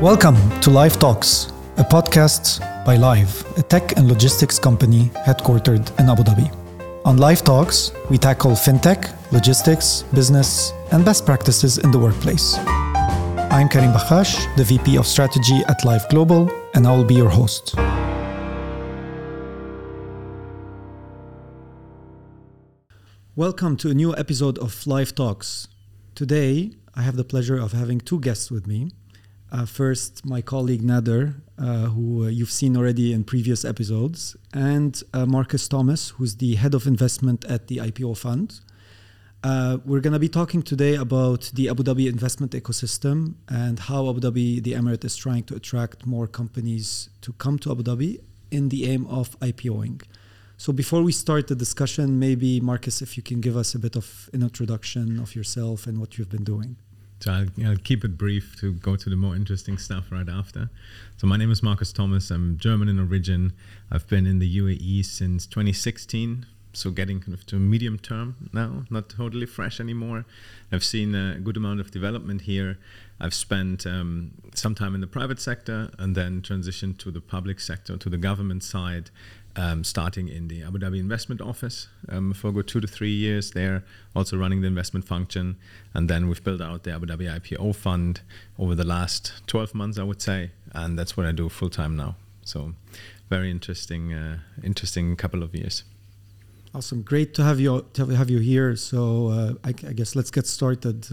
Welcome to Lyve Talks, a podcast by Lyve, a tech and logistics company headquartered in Abu Dhabi. On Lyve Talks, we tackle fintech, logistics, business, and best practices in the workplace. I'm Karim Bakhash, the VP of Strategy at Lyve Global, and I will be your host. Welcome to a new episode of Lyve Talks. Today, I have the pleasure of having two guests with me. Uh, first, my colleague Nader, uh, who uh, you've seen already in previous episodes, and uh, Markus Thomas, who's the head of investment at the IPO Fund. Uh, we're going to be talking today about the Abu Dhabi investment ecosystem and how Abu Dhabi, the Emirate, is trying to attract more companies to come to Abu Dhabi in the aim of IPOing. So before we start the discussion, maybe Markus, if you can give us a bit of an introduction of yourself and what you've been doing. So I'll, I'll, keep it brief to go to the more interesting stuff right after. So my name is Markus Thomas. I'm German in origin. I've been in the UAE since 2016. So getting kind of to medium term now, not totally fresh anymore. I've seen a good amount of development here. I've spent um, some time in the private sector and then transitioned to the public sector, to the government side, um, starting in the Abu Dhabi Investment Office um, for good two to three years there, also running the investment function. And then we've built out the Abu Dhabi IPO fund over the last 12 months, I would say. And that's what I do full time now. So, very interesting, uh, interesting couple of years. Awesome, great to have you to have you here. So uh, I, I, guess let's get started.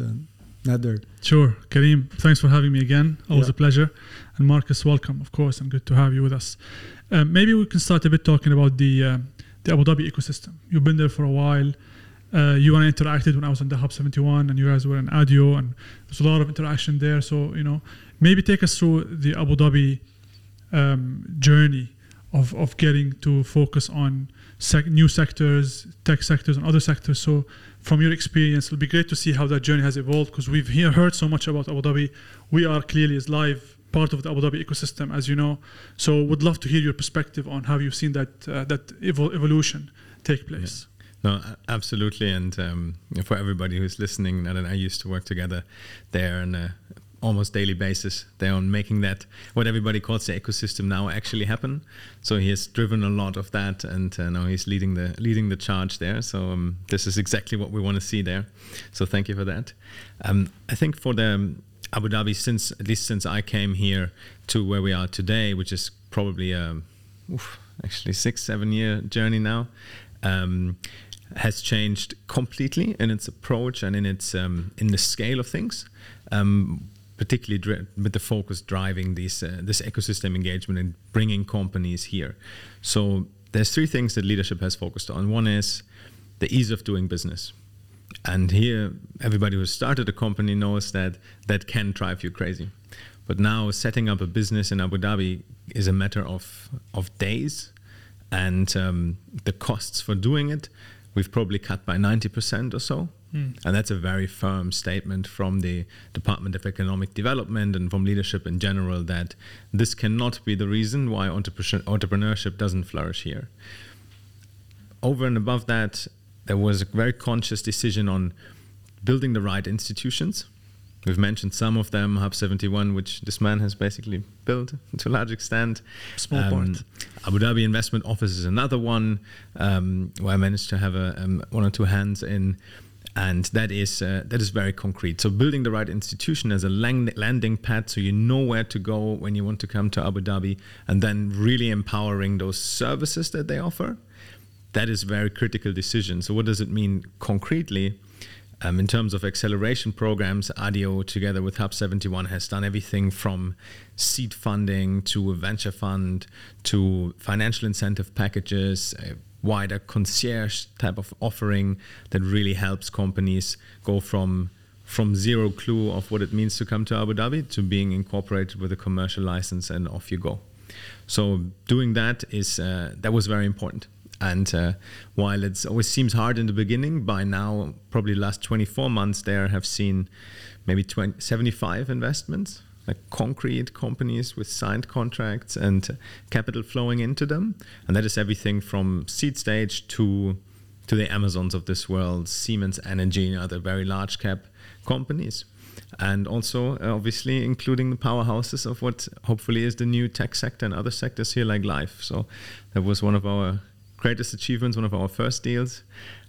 Nader. Sure, Karim. Thanks for having me again. Always yeah. a pleasure. And Markus, welcome, of course, and good to have you with us. Um, maybe we can start a bit talking about the uh, the Abu Dhabi ecosystem. You've been there for a while. Uh, you and I interacted when I was on the Hub 71, and you guys were in ADIO, and there's a lot of interaction there. So you know, maybe take us through the Abu Dhabi um, journey of of getting to focus on sec- new sectors, tech sectors, and other sectors. So from your experience, it'll be great to see how that journey has evolved because we've here heard so much about Abu Dhabi. We are clearly as Lyve part of the Abu Dhabi ecosystem, as you know. So, would love to hear your perspective on how you've seen that uh, that evo- evolution take place. Yeah. No, absolutely. And um, for everybody who's listening, Nat and I used to work together there on a almost daily basis. They're on making that what everybody calls the ecosystem now actually happen. So he has driven a lot of that, and uh, now he's leading the leading the charge there. So um, this is exactly what we want to see there. So thank you for that. Um, I think for the Abu Dhabi since at least since I came here to where we are today, which is probably a um, oof, actually six seven year journey now. Um, has changed completely in its approach and in its um, in the scale of things, um, particularly dri- with the focus driving these uh, this ecosystem engagement and bringing companies here. So there's three things that leadership has focused on. One is the ease of doing business. And here, everybody who started a company knows that that can drive you crazy. But now, setting up a business in Abu Dhabi is a matter of of days, and um, the costs for doing it we've probably cut by ninety percent or so. Mm. And that's a very firm statement from the Department of Economic Development and from leadership in general that this cannot be the reason why entrepreneurship doesn't flourish here. Over and above that, there was a very conscious decision on building the right institutions. We've mentioned some of them, Hub 71, which this man has basically built to a large extent. Small um, part. Abu Dhabi Investment Office is another one um, where I managed to have a, um, one or two hands in. And that is uh, that is very concrete. So building the right institution as a land- landing pad, so you know where to go when you want to come to Abu Dhabi, and then really empowering those services that they offer that is very critical decision. So what does it mean concretely? Um, in terms of acceleration programs, ADIO together with Hub 71 has done everything from seed funding to a venture fund to financial incentive packages, a wider concierge type of offering that really helps companies go from from zero clue of what it means to come to Abu Dhabi to being incorporated with a commercial license and off you go. So doing that is uh, that was very important. And uh, while it always seems hard in the beginning, by now, probably last 24 months, there have seen maybe 20, 75 investments, like concrete companies with signed contracts and capital flowing into them. And that is everything from seed stage to to the Amazons of this world, Siemens Energy, and other very large cap companies. and also uh, obviously including the powerhouses of what hopefully is the new tech sector and other sectors here like Lyve. So that was one of our greatest achievements, one of our first deals,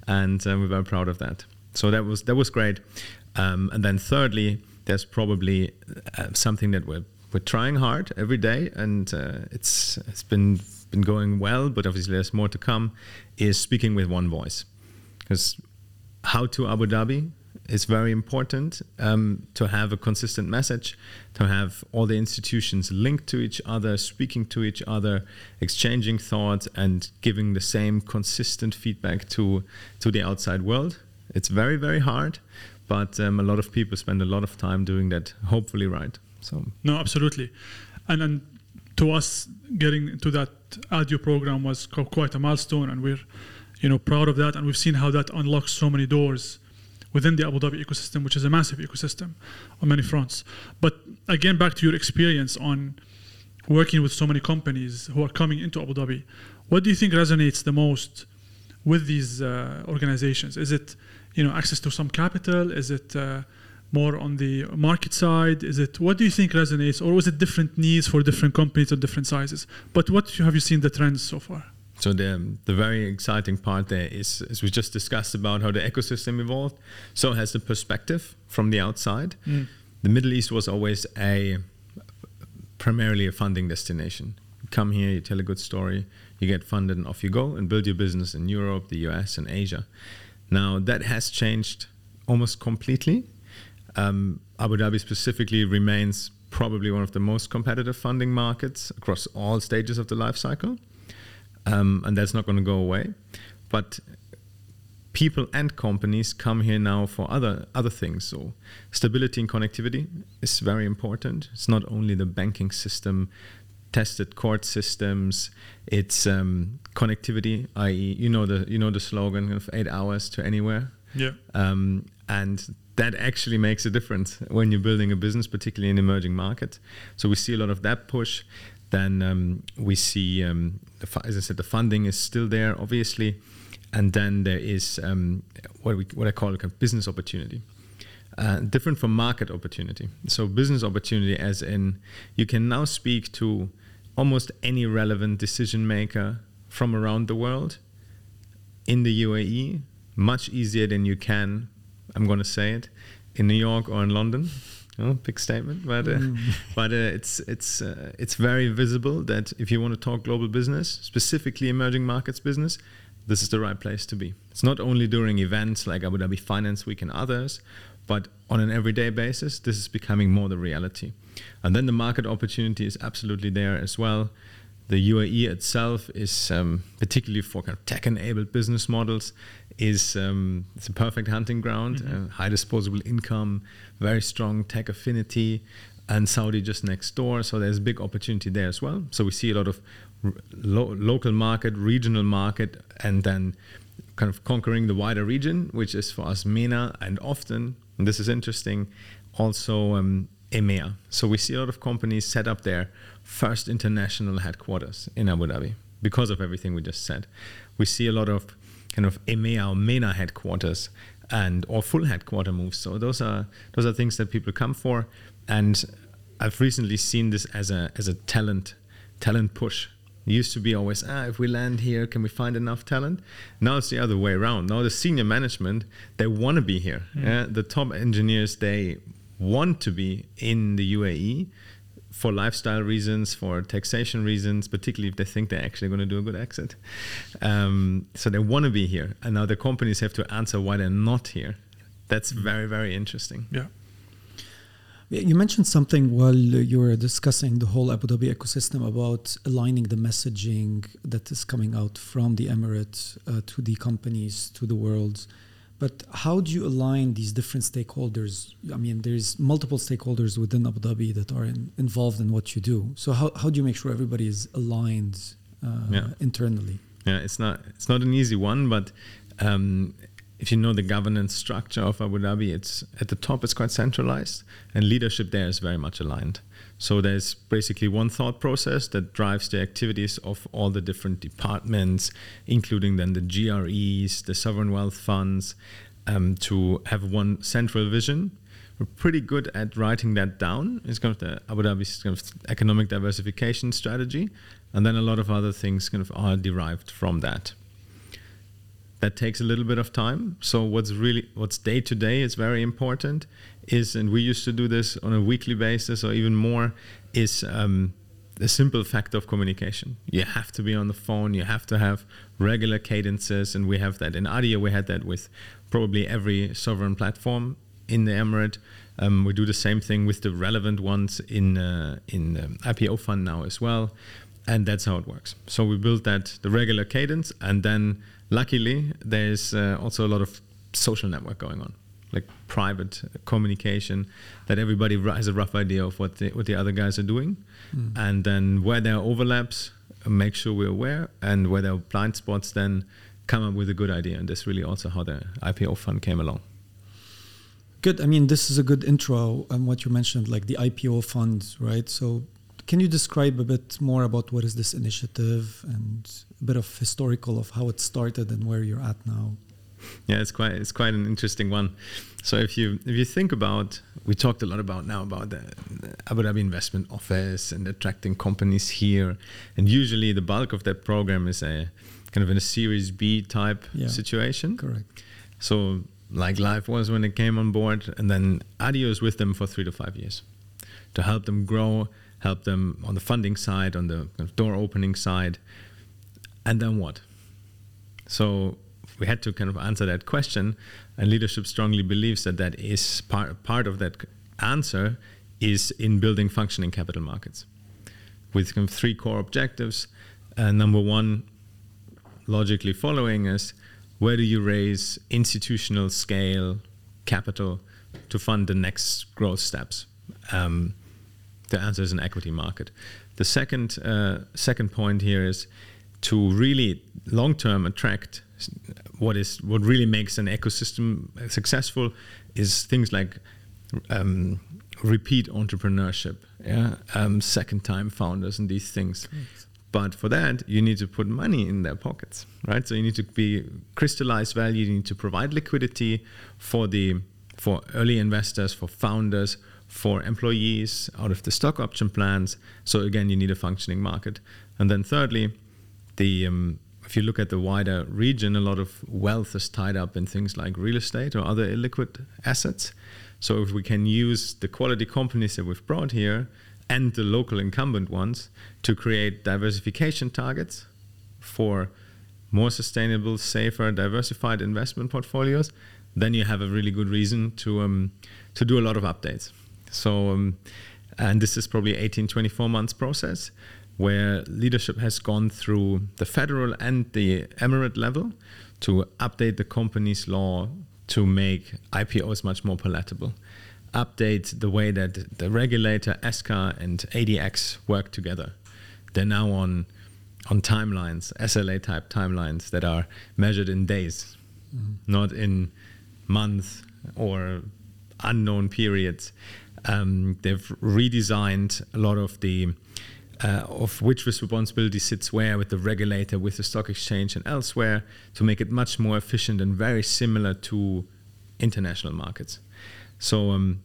and uh, we're very proud of that. So that was that was great. Um, and then thirdly, there's probably uh, something that we're we're trying hard every day, and uh, it's it's been been going well, but obviously there's more to come. Is speaking with one voice, because how to Abu Dhabi is very important um, to have a consistent message, to have all the institutions linked to each other, speaking to each other, exchanging thoughts, and giving the same consistent feedback to to the outside world. It's very very hard, but um, a lot of people spend a lot of time doing that. Hopefully, right. So no, absolutely, and then to us getting into that ADIO program was quite a milestone, and we're you know proud of that, and we've seen how that unlocks so many doors within the Abu Dhabi ecosystem, which is a massive ecosystem on many fronts. But again, back to your experience on working with so many companies who are coming into Abu Dhabi, what do you think resonates the most with these uh, organizations? Is it you know access to some capital? Is it uh, more on the market side? Is it what do you think resonates, or was it different needs for different companies of different sizes? But what have you seen the trends so far? So the the very exciting part there is, as we just discussed about how the ecosystem evolved, so has the perspective from the outside. Mm. The Middle East was always a primarily a funding destination. You come here, you tell a good story, you get funded, and off you go and build your business in Europe, the US, and Asia. Now that has changed almost completely. Um, Abu Dhabi specifically remains probably one of the most competitive funding markets across all stages of the life cycle um, and that's not going to go away. But people and companies come here now for other other things. So stability and connectivity is very important. It's not only the banking system, tested court systems. It's um, connectivity, i.e., you know the you know the slogan of eight hours to anywhere. Yeah. Um, and that actually makes a difference when you're building a business, particularly in emerging markets. So we see a lot of that push. Then um, we see, um, as I said, the funding is still there, obviously, and then there is um, what we what I call a business opportunity. Uh, different from market opportunity. So business opportunity, as in you can now speak to almost any relevant decision maker from around the world in the UAE much easier than you can. I'm going to say it in New York or in London. Oh, big statement, but uh, mm. but uh, it's it's uh, it's very visible that if you want to talk global business, specifically emerging markets business, this is the right place to be. It's not only during events like Abu Dhabi Finance Week and others, but on an everyday basis, this is becoming more the reality. And then the market opportunity is absolutely there as well. The UAE itself is um, particularly for kind of tech-enabled business models is um, it's a perfect hunting ground. Mm-hmm. Uh, high disposable income, very strong tech affinity, and Saudi just next door. So there's a big opportunity there as well. So we see a lot of lo- local market, regional market, and then kind of conquering the wider region, which is for us MENA, and often, this is interesting, also um, EMEA. So we see a lot of companies set up their first international headquarters in Abu Dhabi because of everything we just said. We see a lot of kind of EMEA or MENA headquarters and or full headquarter moves. So those are those are things that people come for, and I've recently seen this as a as a talent talent push. It used to be always ah if we land here can we find enough talent? Now it's the other way around. Now the senior management they want to be here. Mm. Yeah, the top engineers they want to be in the UAE for lifestyle reasons, for taxation reasons, particularly if they think they're actually going to do a good exit. Um, so they want to be here, and now the companies have to answer why they're not here. That's very very interesting. Yeah. You mentioned something while you were discussing the whole Abu Dhabi ecosystem about aligning the messaging that is coming out from the Emirates uh, to the companies, to the world. But how do you align these different stakeholders? I mean, there's multiple stakeholders within Abu Dhabi that are in, involved in what you do. So how, how do you make sure everybody is aligned uh, yeah. internally? Yeah, it's not it's not an easy one, but um, if you know the governance structure of Abu Dhabi, it's at the top it's quite centralized, and leadership there is very much aligned. So there's basically one thought process that drives the activities of all the different departments, including then the GREs, the sovereign wealth funds, um, to have one central vision we're pretty good at writing that down. It's kind of the Abu Dhabi's kind of economic diversification strategy, and then a lot of other things kind of are derived from that. That takes a little bit of time. So what's really what's day to day is very important. Is and we used to do this on a weekly basis or even more. Is um, the simple fact of communication. You have to be on the phone. You have to have regular cadences, and we have that in ADIO. We had that with probably every sovereign platform in the Emirate. Um, we do the same thing with the relevant ones in uh, in um, IPO fund now as well, and that's how it works. So we built that the regular cadence, and then luckily there's uh, also a lot of social network going on, like private communication, that everybody has a rough idea of what the, what the other guys are doing, mm. and then where there are overlaps, make sure we're aware, and where there are blind spots, then come up with a good idea. And that's really also how the IPO fund came along. Good. I mean, this is a good intro on what you mentioned, like the IPO funds, right? So, can you describe a bit more about what is this initiative and a bit of historical of how it started and where you're at now? Yeah, it's quite it's quite an interesting one. So if you if you think about, we talked a lot about now about the, the Abu Dhabi Investment Office and attracting companies here, and usually the bulk of that program is a kind of in a Series B type yeah, situation. Correct. So like Lyve was when it came on board, and then ADIO is with them for three to five years to help them grow, help them on the funding side, on the door opening side, and then what? So we had to kind of answer that question, and leadership strongly believes that that is part part of that answer is in building functioning capital markets with kind of three core objectives. Uh, number one, logically following is where do you raise institutional scale capital to fund the next growth steps? Um, the answer is an equity market. The second uh, second point here is to really long term attract what is what really makes an ecosystem successful is things like um, repeat entrepreneurship, yeah, um, second time founders and these things. But for that, you need to put money in their pockets, right? So you need to be crystallize value. You need to provide liquidity for the for early investors, for founders, for employees out of the stock option plans. So again, you need a functioning market. And then thirdly, the um, if you look at the wider region, a lot of wealth is tied up in things like real estate or other illiquid assets. So if we can use the quality companies that we've brought here and the local incumbent ones to create diversification targets for more sustainable, safer, diversified investment portfolios, then you have a really good reason to um, to do a lot of updates. So, um, and this is probably 18, 24 months process where leadership has gone through the federal and the emirate level to update the company's law to make IPOs much more palatable update the way that the regulator, ESCA, and ADX work together. They're now on on timelines, SLA type timelines that are measured in days, mm-hmm. not in months or unknown periods. Um, they've redesigned a lot of the uh, of which responsibility sits where with the regulator, with the stock exchange, and elsewhere to make it much more efficient and very similar to international markets. So um,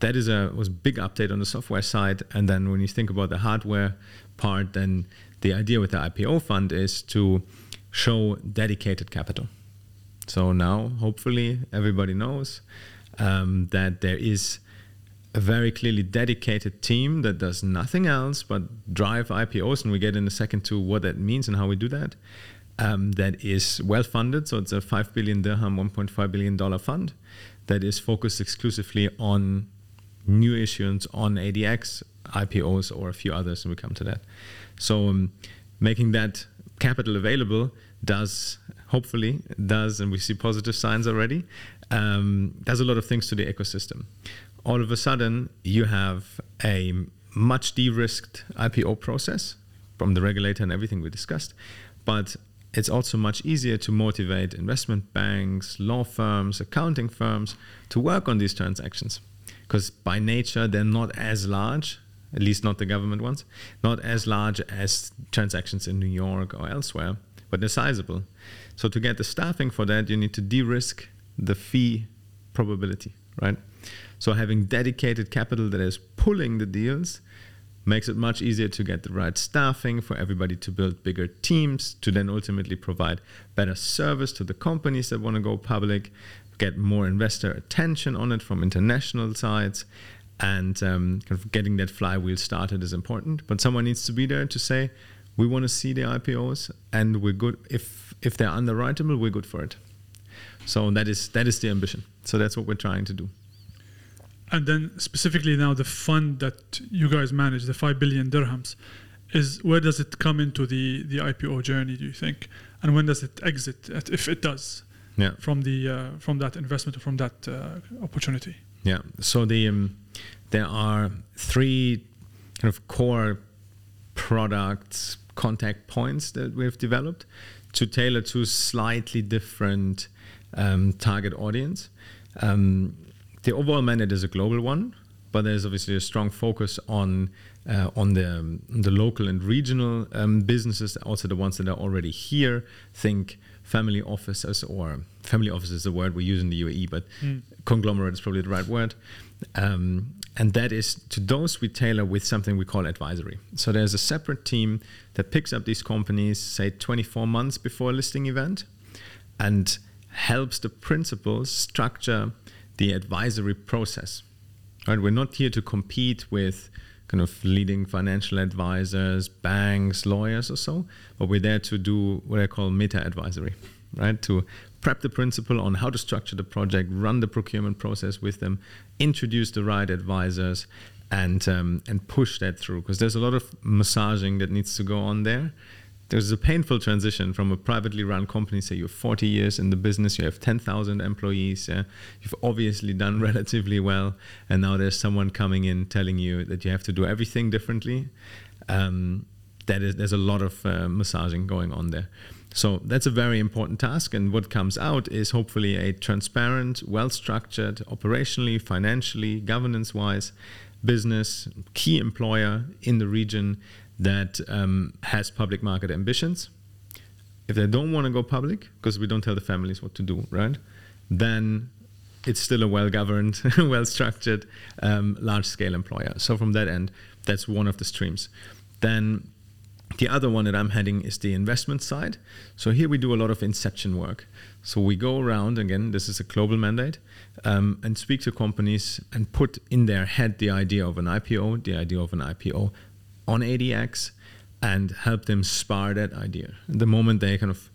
that is a was a big update on the software side. And then when you think about the hardware part, then the idea with the IPO fund is to show dedicated capital. So now, hopefully, everybody knows um, that there is a very clearly dedicated team that does nothing else but drive IPOs, and we get in a second to what that means and how we do that. Um, that is well funded, so it's a five billion dirham, 1.5 billion dollar fund that is focused exclusively on new issuance on ADX, IPOs, or a few others, and we come to that. So um, making that capital available does hopefully does, and we see positive signs already. Um, does a lot of things to the ecosystem. All of a sudden, you have a much de-risked IPO process from the regulator and everything we discussed, but it's also much easier to motivate investment banks, law firms, accounting firms to work on these transactions. Because by nature, they're not as large, at least not the government ones, not as large as transactions in New York or elsewhere, but they're sizable. So to get the staffing for that, you need to de risk the fee probability, right? So having dedicated capital that is pulling the deals makes it much easier to get the right staffing for everybody to build bigger teams to then ultimately provide better service to the companies that want to go public get more investor attention on it from international sides and um, kind of getting that flywheel started is important. But someone needs to be there to say we want to see the IPOs and we're good. If if they're underwritable we're good for it. So that is that is the ambition so that's what we're trying to do and then specifically now the fund that you guys manage, the five billion dirhams, is where does it come into the the IPO journey? Do you think, and when does it exit, if it does, yeah. from the uh, from that investment or from that uh, opportunity? Yeah. So the um, there are three kind of core products contact points that we've developed to tailor to slightly different um, target audience. Um, the overall mandate is a global one, but there's obviously a strong focus on uh, on the um, the local and regional um, businesses, also the ones that are already here. Think family offices or family office is a word we use in the UAE, but mm. conglomerate is probably the right word. Um, and that is to those we tailor with something we call advisory. So there's a separate team that picks up these companies, say 24 months before a listing event, and helps the principals structure the advisory process. Right? We're not here to compete with kind of leading financial advisors, banks, lawyers, or so, but we're there to do what I call meta advisory, right? To prep the principal on how to structure the project, run the procurement process with them, introduce the right advisors, and um, and push that through because there's a lot of massaging that needs to go on there there's a painful transition from a privately run company. Say you're 40 years in the business, you have 10,000 employees, uh, you've obviously done relatively well, and now there's someone coming in telling you that you have to do everything differently. Um, that is, there's a lot of uh, massaging going on there. So that's a very important task, and what comes out is hopefully a transparent, well-structured, operationally, financially, governance-wise business, key employer in the region that um, has public market ambitions. If they don't want to go public, because we don't tell the families what to do, right? Then it's still a well-governed, well-structured, um, large-scale employer. So from that end, that's one of the streams. Then the other one that I'm heading is the investment side. So here we do a lot of inception work. So we go around again. This is a global mandate, um, and speak to companies and put in their head the idea of an IPO, the idea of an IPO on ADX and help them spar that idea. The moment they kind of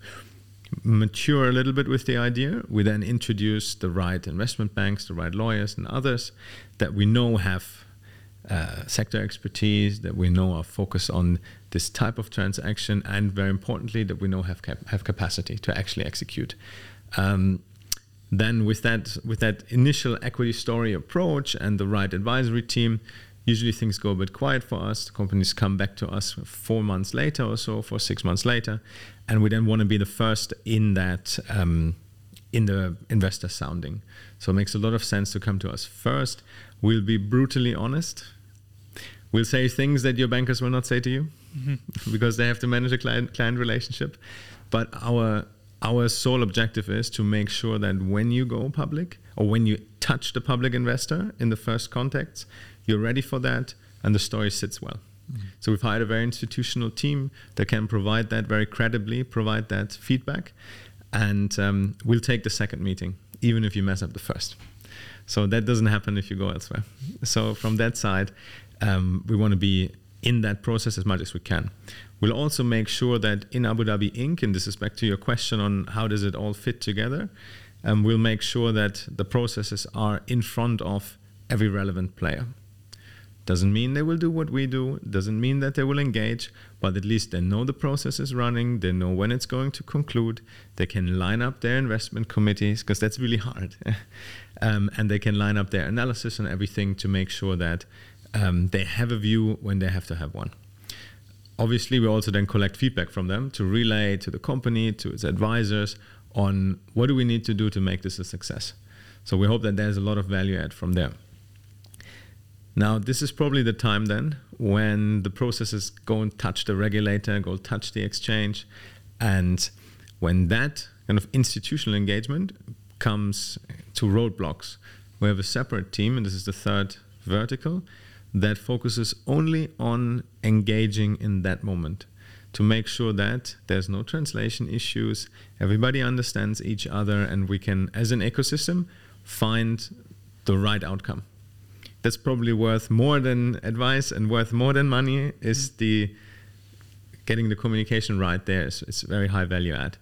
mature a little bit with the idea, we then introduce the right investment banks, the right lawyers, and others that we know have uh, sector expertise, that we know are focused on this type of transaction, and very importantly, that we know have cap- have capacity to actually execute. Um, then, with that with that initial equity story approach and the right advisory team, usually things go a bit quiet for us. The companies come back to us four months later or so, for six months later, and we then want to be the first in that um, in the investor sounding. So it makes a lot of sense to come to us first. We'll be brutally honest. We'll say things that your bankers will not say to you mm-hmm. because they have to manage a client client relationship. But our our sole objective is to make sure that when you go public or when you touch the public investor in the first contacts, you're ready for that, and the story sits well. Mm-hmm. So we've hired a very institutional team that can provide that very credibly, provide that feedback, and um, we'll take the second meeting, even if you mess up the first. So that doesn't happen if you go elsewhere. So from that side, um, we want to be in that process as much as we can. We'll also make sure that in Abu Dhabi Inc., and this is back to your question on how does it all fit together, um, we'll make sure that the processes are in front of every relevant player. Doesn't mean they will do what we do, doesn't mean that they will engage, but at least they know the process is running, they know when it's going to conclude, they can line up their investment committees, because that's really hard. um, and they can line up their analysis and everything to make sure that um, they have a view when they have to have one. Obviously, we also then collect feedback from them to relay to the company, to its advisors, on what do we need to do to make this a success. So we hope that there's a lot of value add from there. Now, this is probably the time then when the processes go and touch the regulator, go touch the exchange, and when that kind of institutional engagement comes to roadblocks, we have a separate team, and this is the third vertical, that focuses only on engaging in that moment to make sure that there's no translation issues, everybody understands each other, and we can, as an ecosystem, find the right outcome. That's probably worth more than advice and worth more than money is mm-hmm. the getting the communication right there. It's, it's very high value add.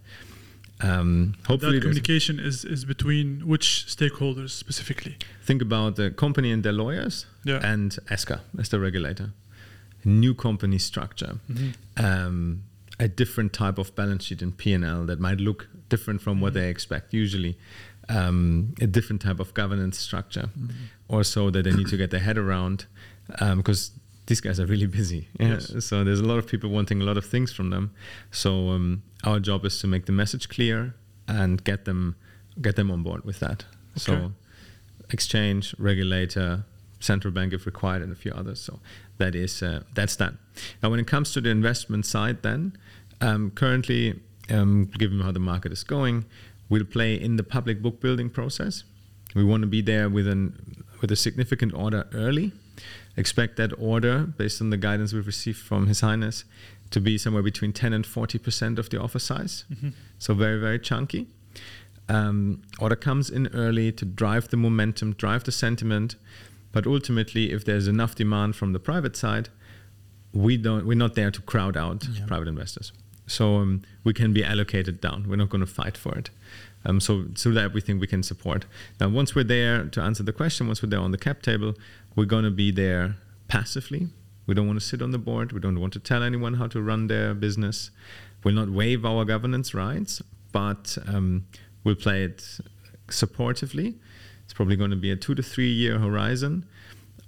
Um, hopefully, that communication is, is between which stakeholders specifically? Think about the company and their lawyers yeah. and ESCA as the regulator. New company structure, mm-hmm. um, a different type of balance sheet and P&L that might look different from what mm-hmm. they expect. Usually, um, a different type of governance structure, mm-hmm. or so that they need to get their head around, because um, these guys are really busy. Yeah? Yes. So there's a lot of people wanting a lot of things from them. So um, our job is to make the message clear and get them get them on board with that. Okay. So exchange, regulator, central bank if required, and a few others. So that is uh, that's that. Now, when it comes to the investment side, then um, currently, um, given how the market is going, we'll play in the public book building process. We want to be there with an with a significant order early expect that order, based on the guidance we've received from His Highness, to be somewhere between 10 and 40% of the offer size. Mm-hmm. So very, very chunky. Um, order comes in early to drive the momentum, drive the sentiment. But ultimately, if there's enough demand from the private side, we don't. We're not there to crowd out yeah. private investors. So um, we can be allocated down. We're not going to fight for it. Um, so through that, we think we can support. Now, once we're there to answer the question, once we're there on the cap table, we're going to be there passively. We don't want to sit on the board. We don't want to tell anyone how to run their business. We'll not waive our governance rights, but um, we'll play it supportively. It's probably going to be a two to three year horizon.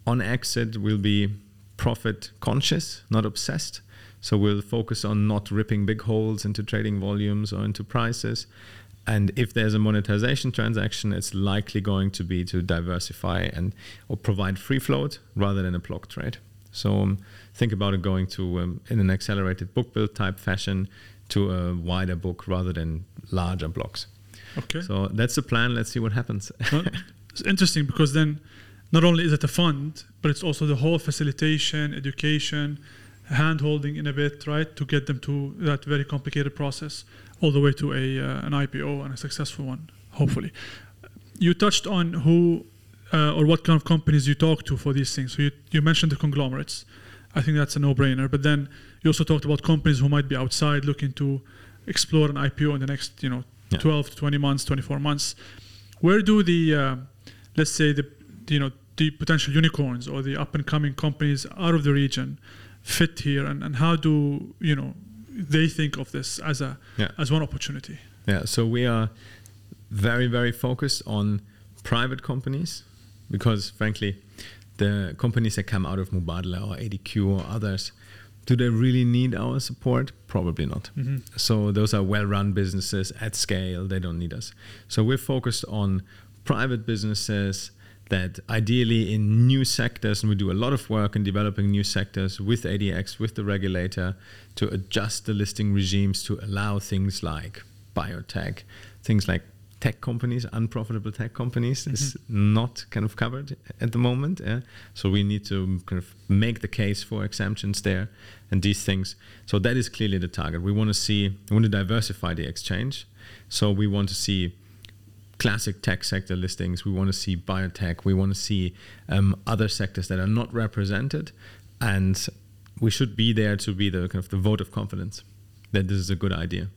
On exit, we'll be profit conscious, not obsessed. So we'll focus on not ripping big holes into trading volumes or into prices. And if there's a monetization transaction, it's likely going to be to diversify and or provide free float rather than a block trade. So um, think about it going to um, in an accelerated book build type fashion to a wider book rather than larger blocks. Okay. So that's the plan. Let's see what happens. well, it's interesting because then not only is it a fund, but it's also the whole facilitation, education, hand holding in a bit, right, to get them to that very complicated process all the way to a uh, an IPO and a successful one, hopefully. You touched on who uh, or what kind of companies you talk to for these things. So you, you mentioned the conglomerates. I think that's a no-brainer. But then you also talked about companies who might be outside looking to explore an IPO in the next, you know, yeah. 12 to 20 months, 24 months. Where do the, uh, let's say the, you know, the potential unicorns or the up and coming companies out of the region fit here, and, and how do you know they think of this as a yeah. as one opportunity? Yeah, so we are very very focused on private companies because frankly, the companies that come out of Mubadala or ADQ or others, do they really need our support? Probably not. Mm-hmm. So those are well-run businesses at scale. They don't need us. So we're focused on private businesses that ideally in new sectors, and we do a lot of work in developing new sectors with ADX, with the regulator, to adjust the listing regimes to allow things like biotech, things like tech companies, unprofitable tech companies, mm-hmm. is not kind of covered at the moment. Yeah? So we need to kind of make the case for exemptions there and these things. So that is clearly the target. We want to see, we want to diversify the exchange. So we want to see classic tech sector listings. We want to see biotech. We want to see um, other sectors that are not represented, and we should be there to be the kind of the vote of confidence that this is a good idea.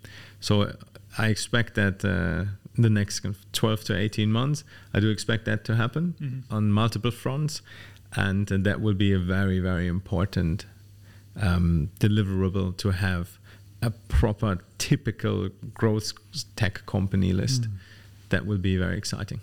So I expect that uh, the next kind of 12 to 18 months, I do expect that to happen mm-hmm. on multiple fronts, and, and, that will be a very very important um, deliverable to have a proper typical growth tech company list. Mm that will be very exciting.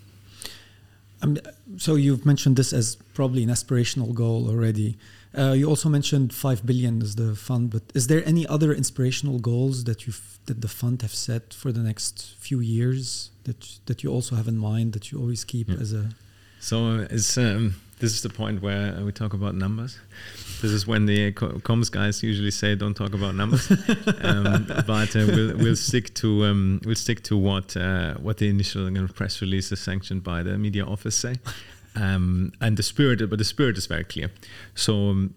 Um, so you've mentioned this as probably an aspirational goal already. Uh, you also mentioned five billion as the fund, but is there any other inspirational goals that you that the fund have set for the next few years that that you also have in mind that you always keep yeah. as a? So it's um, this is the point where we talk about numbers. This is when the comms guys usually say, "Don't talk about numbers," um, but uh, we'll, we'll stick to um, we'll stick to what uh, what the initial kind of press releases sanctioned by the media office say, um, and the spirit. But the spirit is very clear. So um,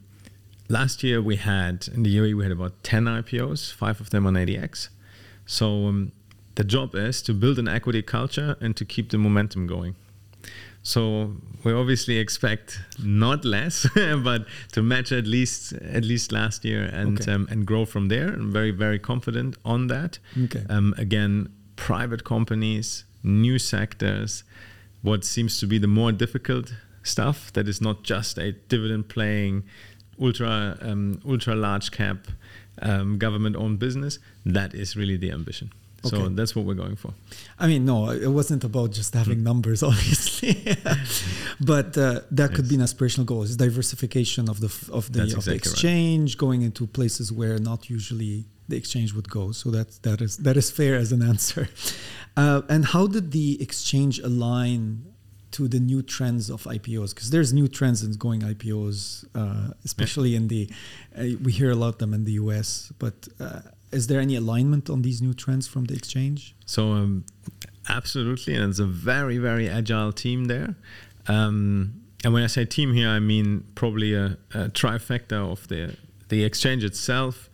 last year we had in the UAE we had about ten IPOs, five of them on ADX. So um, the job is to build an equity culture and to keep the momentum going. So we obviously expect not less, but to match at least at least last year and okay. um, and grow from there. I'm very very confident on that. Okay. Um, again, private companies, new sectors, what seems to be the more difficult stuff that is not just a dividend playing, ultra um, ultra large cap um, government owned business. That is really the ambition. Okay. So that's what we're going for. I mean, no, it wasn't about just having mm. numbers, obviously, but uh, that could be an aspirational goal: is diversification of the of the, of exactly the exchange, right. going into places where not usually the exchange would go. So that that is that is fair as an answer. Uh, and how did the exchange align to the new trends of IPOs? Because there's new trends in going IPOs, uh, especially yeah. in the uh, we hear a lot of them in the US, but uh, is there any alignment on these new trends from the exchange? So, um, absolutely, and it's a very, very agile team there. Um, and when I say team here, I mean probably a, a trifecta of the the exchange itself,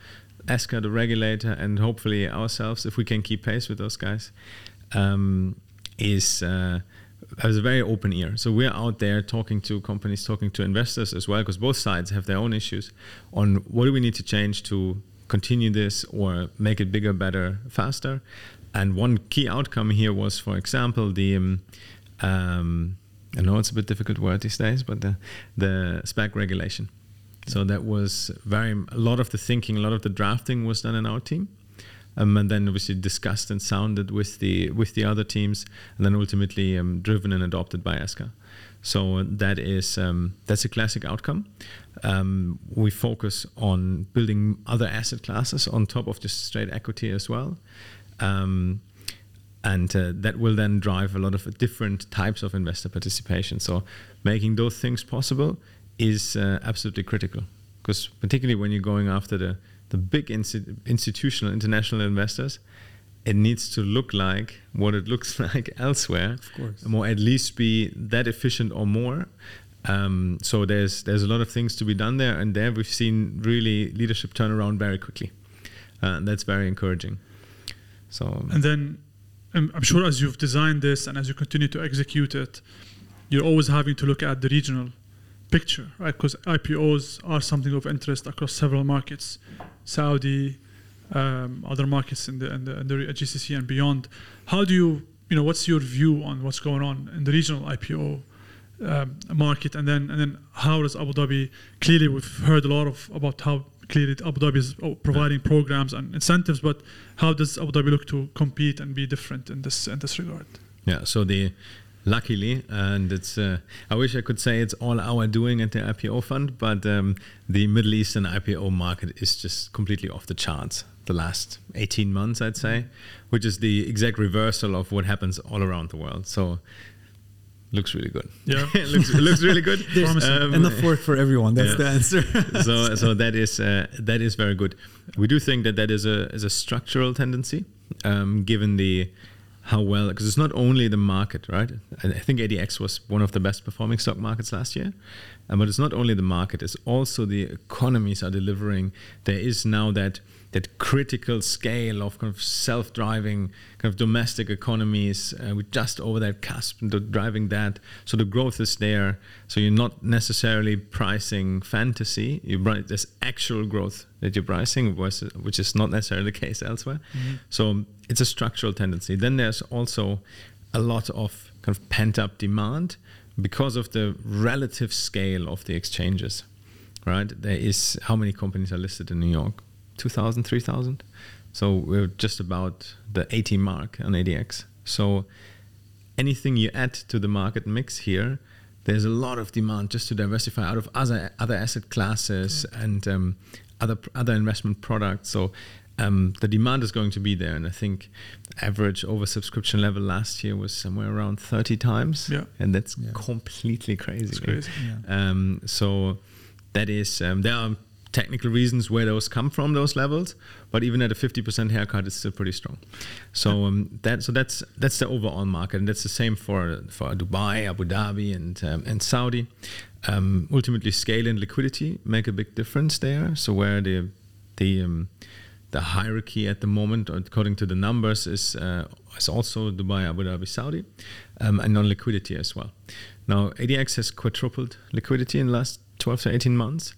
ESCA, the regulator, and hopefully ourselves, if we can keep pace with those guys, um, is uh, has a very open ear. So we're out there talking to companies, talking to investors as well, because both sides have their own issues on what do we need to change to continue this or make it bigger, better, faster. And one key outcome here was, for example, the um, um, I know it's a bit difficult word these days, but the the SPAC regulation. So that was very a lot of the thinking, a lot of the drafting was done in our team, um, and then obviously discussed and sounded with the with the other teams, and then ultimately um, driven and adopted by ESCA. So that is um, that's a classic outcome. Um, we focus on building other asset classes on top of just straight equity as well. Um, and uh, that will then drive a lot of different types of investor participation. So, making those things possible is uh, absolutely critical. Because, particularly when you're going after the, the big institutional international investors, it needs to look like what it looks like elsewhere, of course, or at least be that efficient or more. Um, so there's there's a lot of things to be done there, and there we've seen really leadership turn around very quickly. Uh, that's very encouraging. So and then um, I'm sure as you've designed this and as you continue to execute it, you're always having to look at the regional picture, right? Because IPOs are something of interest across several markets, Saudi, um, other markets in the, in the, in the GCC and beyond. How do you, you know, what's your view on what's going on in the regional IPO um, market, and then and then how does Abu Dhabi? Clearly, we've heard a lot of about how clearly Abu Dhabi is oh, providing programs and incentives, but how does Abu Dhabi look to compete and be different in this in this regard? Yeah, so the luckily, and it's uh, I wish I could say it's all our doing at the IPO fund, but um, the Middle Eastern IPO market is just completely off the charts the last 18 months, I'd say, which is the exact reversal of what happens all around the world. So looks really good. Yeah, it looks, it looks really good. um, enough work for everyone. That's yeah. the answer. so, so that is uh, that is very good. We do think that that is a is a structural tendency, um, given the how well because it's not only the market, right? I think ADX was one of the best performing stock markets last year, um, but it's not only the market; it's also the economies are delivering. There is now that that critical scale of kind of self-driving kind of domestic economies uh, we're just over that cusp and driving that. So the growth is there. So you're not necessarily pricing fantasy. You there's actual growth that you're pricing which is not necessarily the case elsewhere. Mm-hmm. so it's a structural tendency. Then there's also a lot of kind of pent up demand because of the relative scale of the exchanges right? There is how many companies are listed in new york 2,000, 3,000. So we're just about the 80 mark on ADX. So anything you add to the market mix here, there's a lot of demand just to diversify out of other other asset classes yeah. and um, other other investment products. So um, the demand is going to be there, and I think average oversubscription level last year was somewhere around 30 times, Yeah. and that's Yeah. completely crazy. It's crazy. Yeah. Um, so that is um, there are technical reasons where those come from those levels, but even at a 50% haircut, it's still pretty strong. So um, that so that's that's the overall market, and that's the same for for Dubai, Abu Dhabi, and um, and Saudi. Um, ultimately, scale and liquidity make a big difference there. So where the the um, the hierarchy at the moment, according to the numbers, is uh, is also Dubai, Abu Dhabi, Saudi, um, and on liquidity as well. Now, ADX has quadrupled liquidity in the last 12 to 18 months,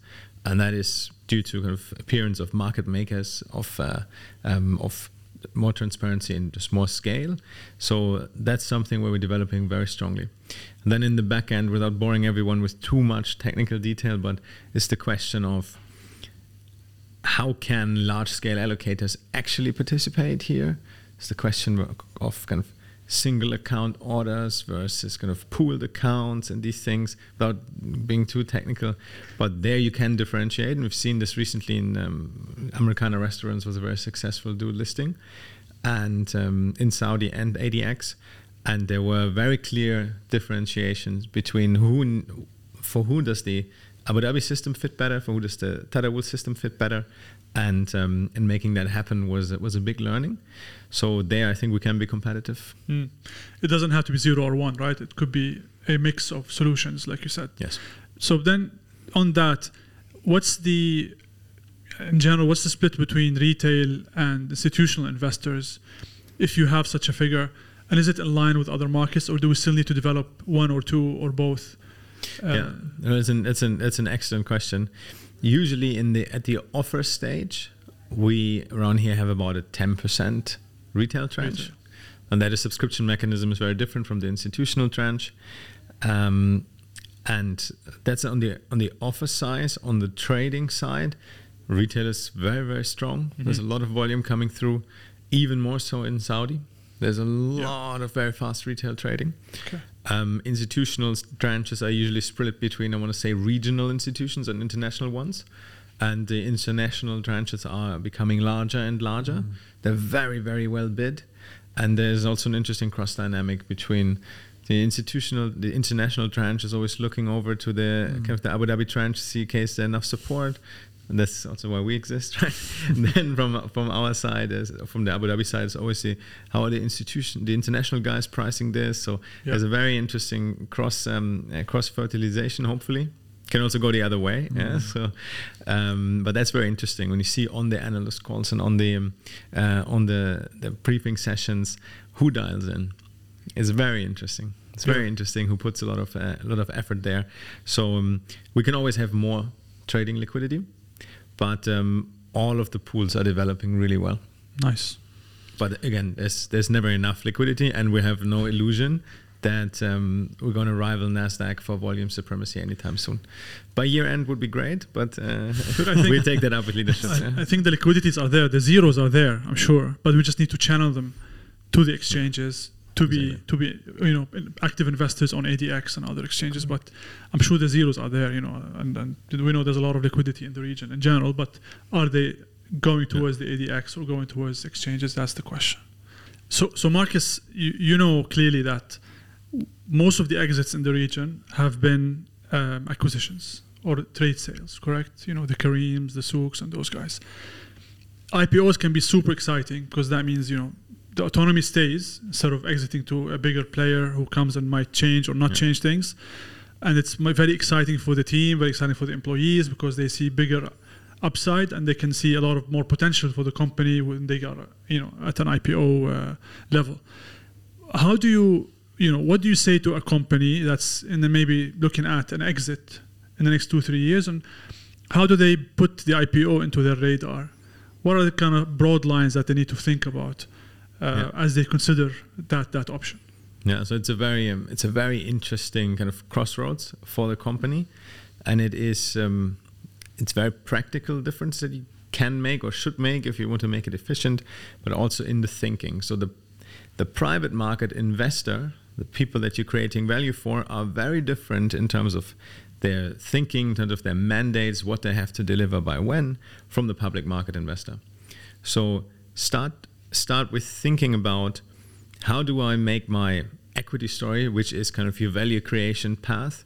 and that is due to kind of appearance of market makers, of uh, um, of more transparency and just more scale. So that's something where we're developing very strongly. And then in the back end, without boring everyone with too much technical detail, but it's the question of how can large scale allocators actually participate here? It's the question of- of kind of single account orders versus kind of pooled accounts and these things without being too technical. But there you can differentiate. And we've seen this recently in um, Americana Restaurants was a very successful dual listing and um, in Saudi and ADX. And there were very clear differentiations between who, for who does the Abu Dhabi system fit better, for who does the Tadawul system fit better, and um, and making that happen was was a big learning. So there, I think we can be competitive. Mm. It doesn't have to be zero or one, right? It could be a mix of solutions, like you said. Yes. So then, on that, what's the in general, what's the split between retail and institutional investors, if you have such a figure, and is it in line with other markets, or do we still need to develop one or two or both? Uh, yeah, it's an it's an it's an excellent question. Usually, in the at the offer stage, we around here have about a ten percent retail tranche, Retail. and that is subscription mechanism is very different from the institutional tranche. Um, and that's on the on the offer side. On the trading side, retail is very very strong. There's a lot of volume coming through, even more so in Saudi. There's a lot of very fast retail trading. Okay. Um, institutional tranches are usually split between, I want to say, regional institutions and international ones. And the international tranches are becoming larger and larger. They're very, very well bid. And there's also an interesting cross dynamic between the institutional, the international tranche is always looking over to the kind of the Abu Dhabi tranche to see case there's enough support. And that's also why we exist, right? and then from from our side, is, from the Abu Dhabi side, is always how are the institution, the international guys pricing this. So Yeah. there's a very interesting cross um, uh, cross fertilization. Hopefully, can also go the other way. Yeah. So, um, but that's very interesting when you see on the analyst calls and on the um, uh, on the the briefing sessions who dials in. It's very interesting. It's very Yeah. interesting who puts a lot of uh, a lot of effort there. So um, we can always have more trading liquidity, but um, all of the pools are developing really well. Nice. But again, there's there's never enough liquidity, and we have no illusion that um, we're going to rival Nasdaq for volume supremacy anytime soon. By year end would be great, but uh, But I think- we take that up with leadership. I, yeah. I think the liquidities are there, the zeros are there, I'm sure, but we just need to channel them to the exchanges to be Exactly. to be you know active investors on ADX and other exchanges. But I'm sure the zeros are there, you know, and, and we know there's a lot of liquidity in the region in general. But are they going towards the ADX or going towards exchanges? That's the question. So, so Markus, you, you know clearly that most of the exits in the region have been um, acquisitions or trade sales, correct? You know, the Careems, the Souqs, and those guys. IPOs can be super exciting because that means, you know, the autonomy stays instead of exiting to a bigger player who comes and might change or not Yeah. change things. And it's very exciting for the team, very exciting for the employees because they see bigger upside and they can see a lot of more potential for the company when they are you know, at an IPO uh, level. How do you, you know, what do you say to a company that's in the maybe looking at an exit in the next two, three years? And how do they put the IPO into their radar? What are the kind of broad lines that they need to think about uh, as they consider that, that option? Yeah, so it's a very um, it's a very interesting kind of crossroads for the company, and it is um, it's very practical difference that you can make or should make if you want to make it efficient, but also in the thinking. So the the private market investor, the people that you're creating value for, are very different in terms of their thinking, in terms of their mandates, what they have to deliver by when, from the public market investor. So start start with thinking about how do I make my equity story, which is kind of your value creation path,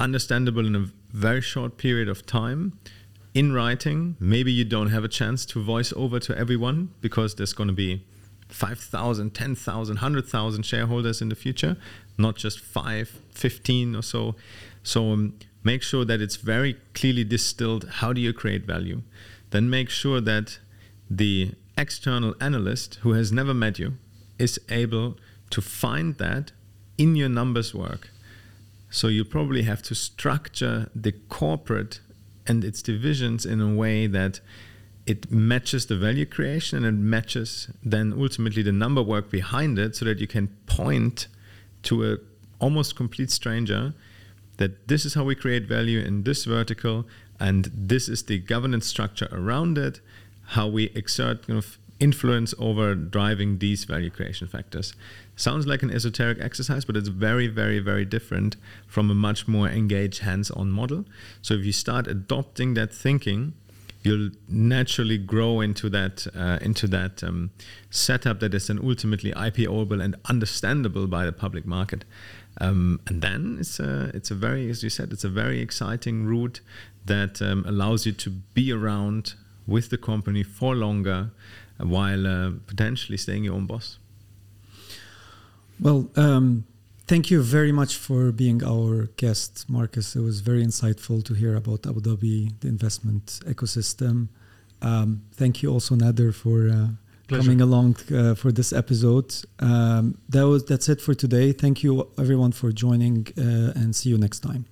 understandable in a very short period of time in writing. Maybe you don't have a chance to voice over to everyone because there's going to be 5,000, 10,000, 100,000 shareholders in the future, not just 5, 15 or so. So um, make sure that it's very clearly distilled. How do you create value? Then make sure that the external analyst who has never met you is able to find that in your numbers work. So you probably have to structure the corporate and its divisions in a way that it matches the value creation and it matches then ultimately the number work behind it so that you can point to a almost complete stranger that this is how we create value in this vertical and this is the governance structure around it how we exert kind of influence over driving these value creation factors sounds like an esoteric exercise but it's very very very different from a much more engaged hands-on model so if you start adopting that thinking you'll naturally grow into that uh, into that um, setup that is then ultimately IPOable and understandable by the public market. Um, and then it's a it's a very as you said it's a very exciting route that um, allows you to be around with the company for longer while uh, potentially staying your own boss. Well, um, Thank you very much for being our guest, Markus. It was very insightful to hear about Abu Dhabi, the investment ecosystem. Um, thank you also, Nader, for uh, coming along uh, for this episode. Um, that was that's it for today. Thank you, everyone, for joining, uh, and see you next time.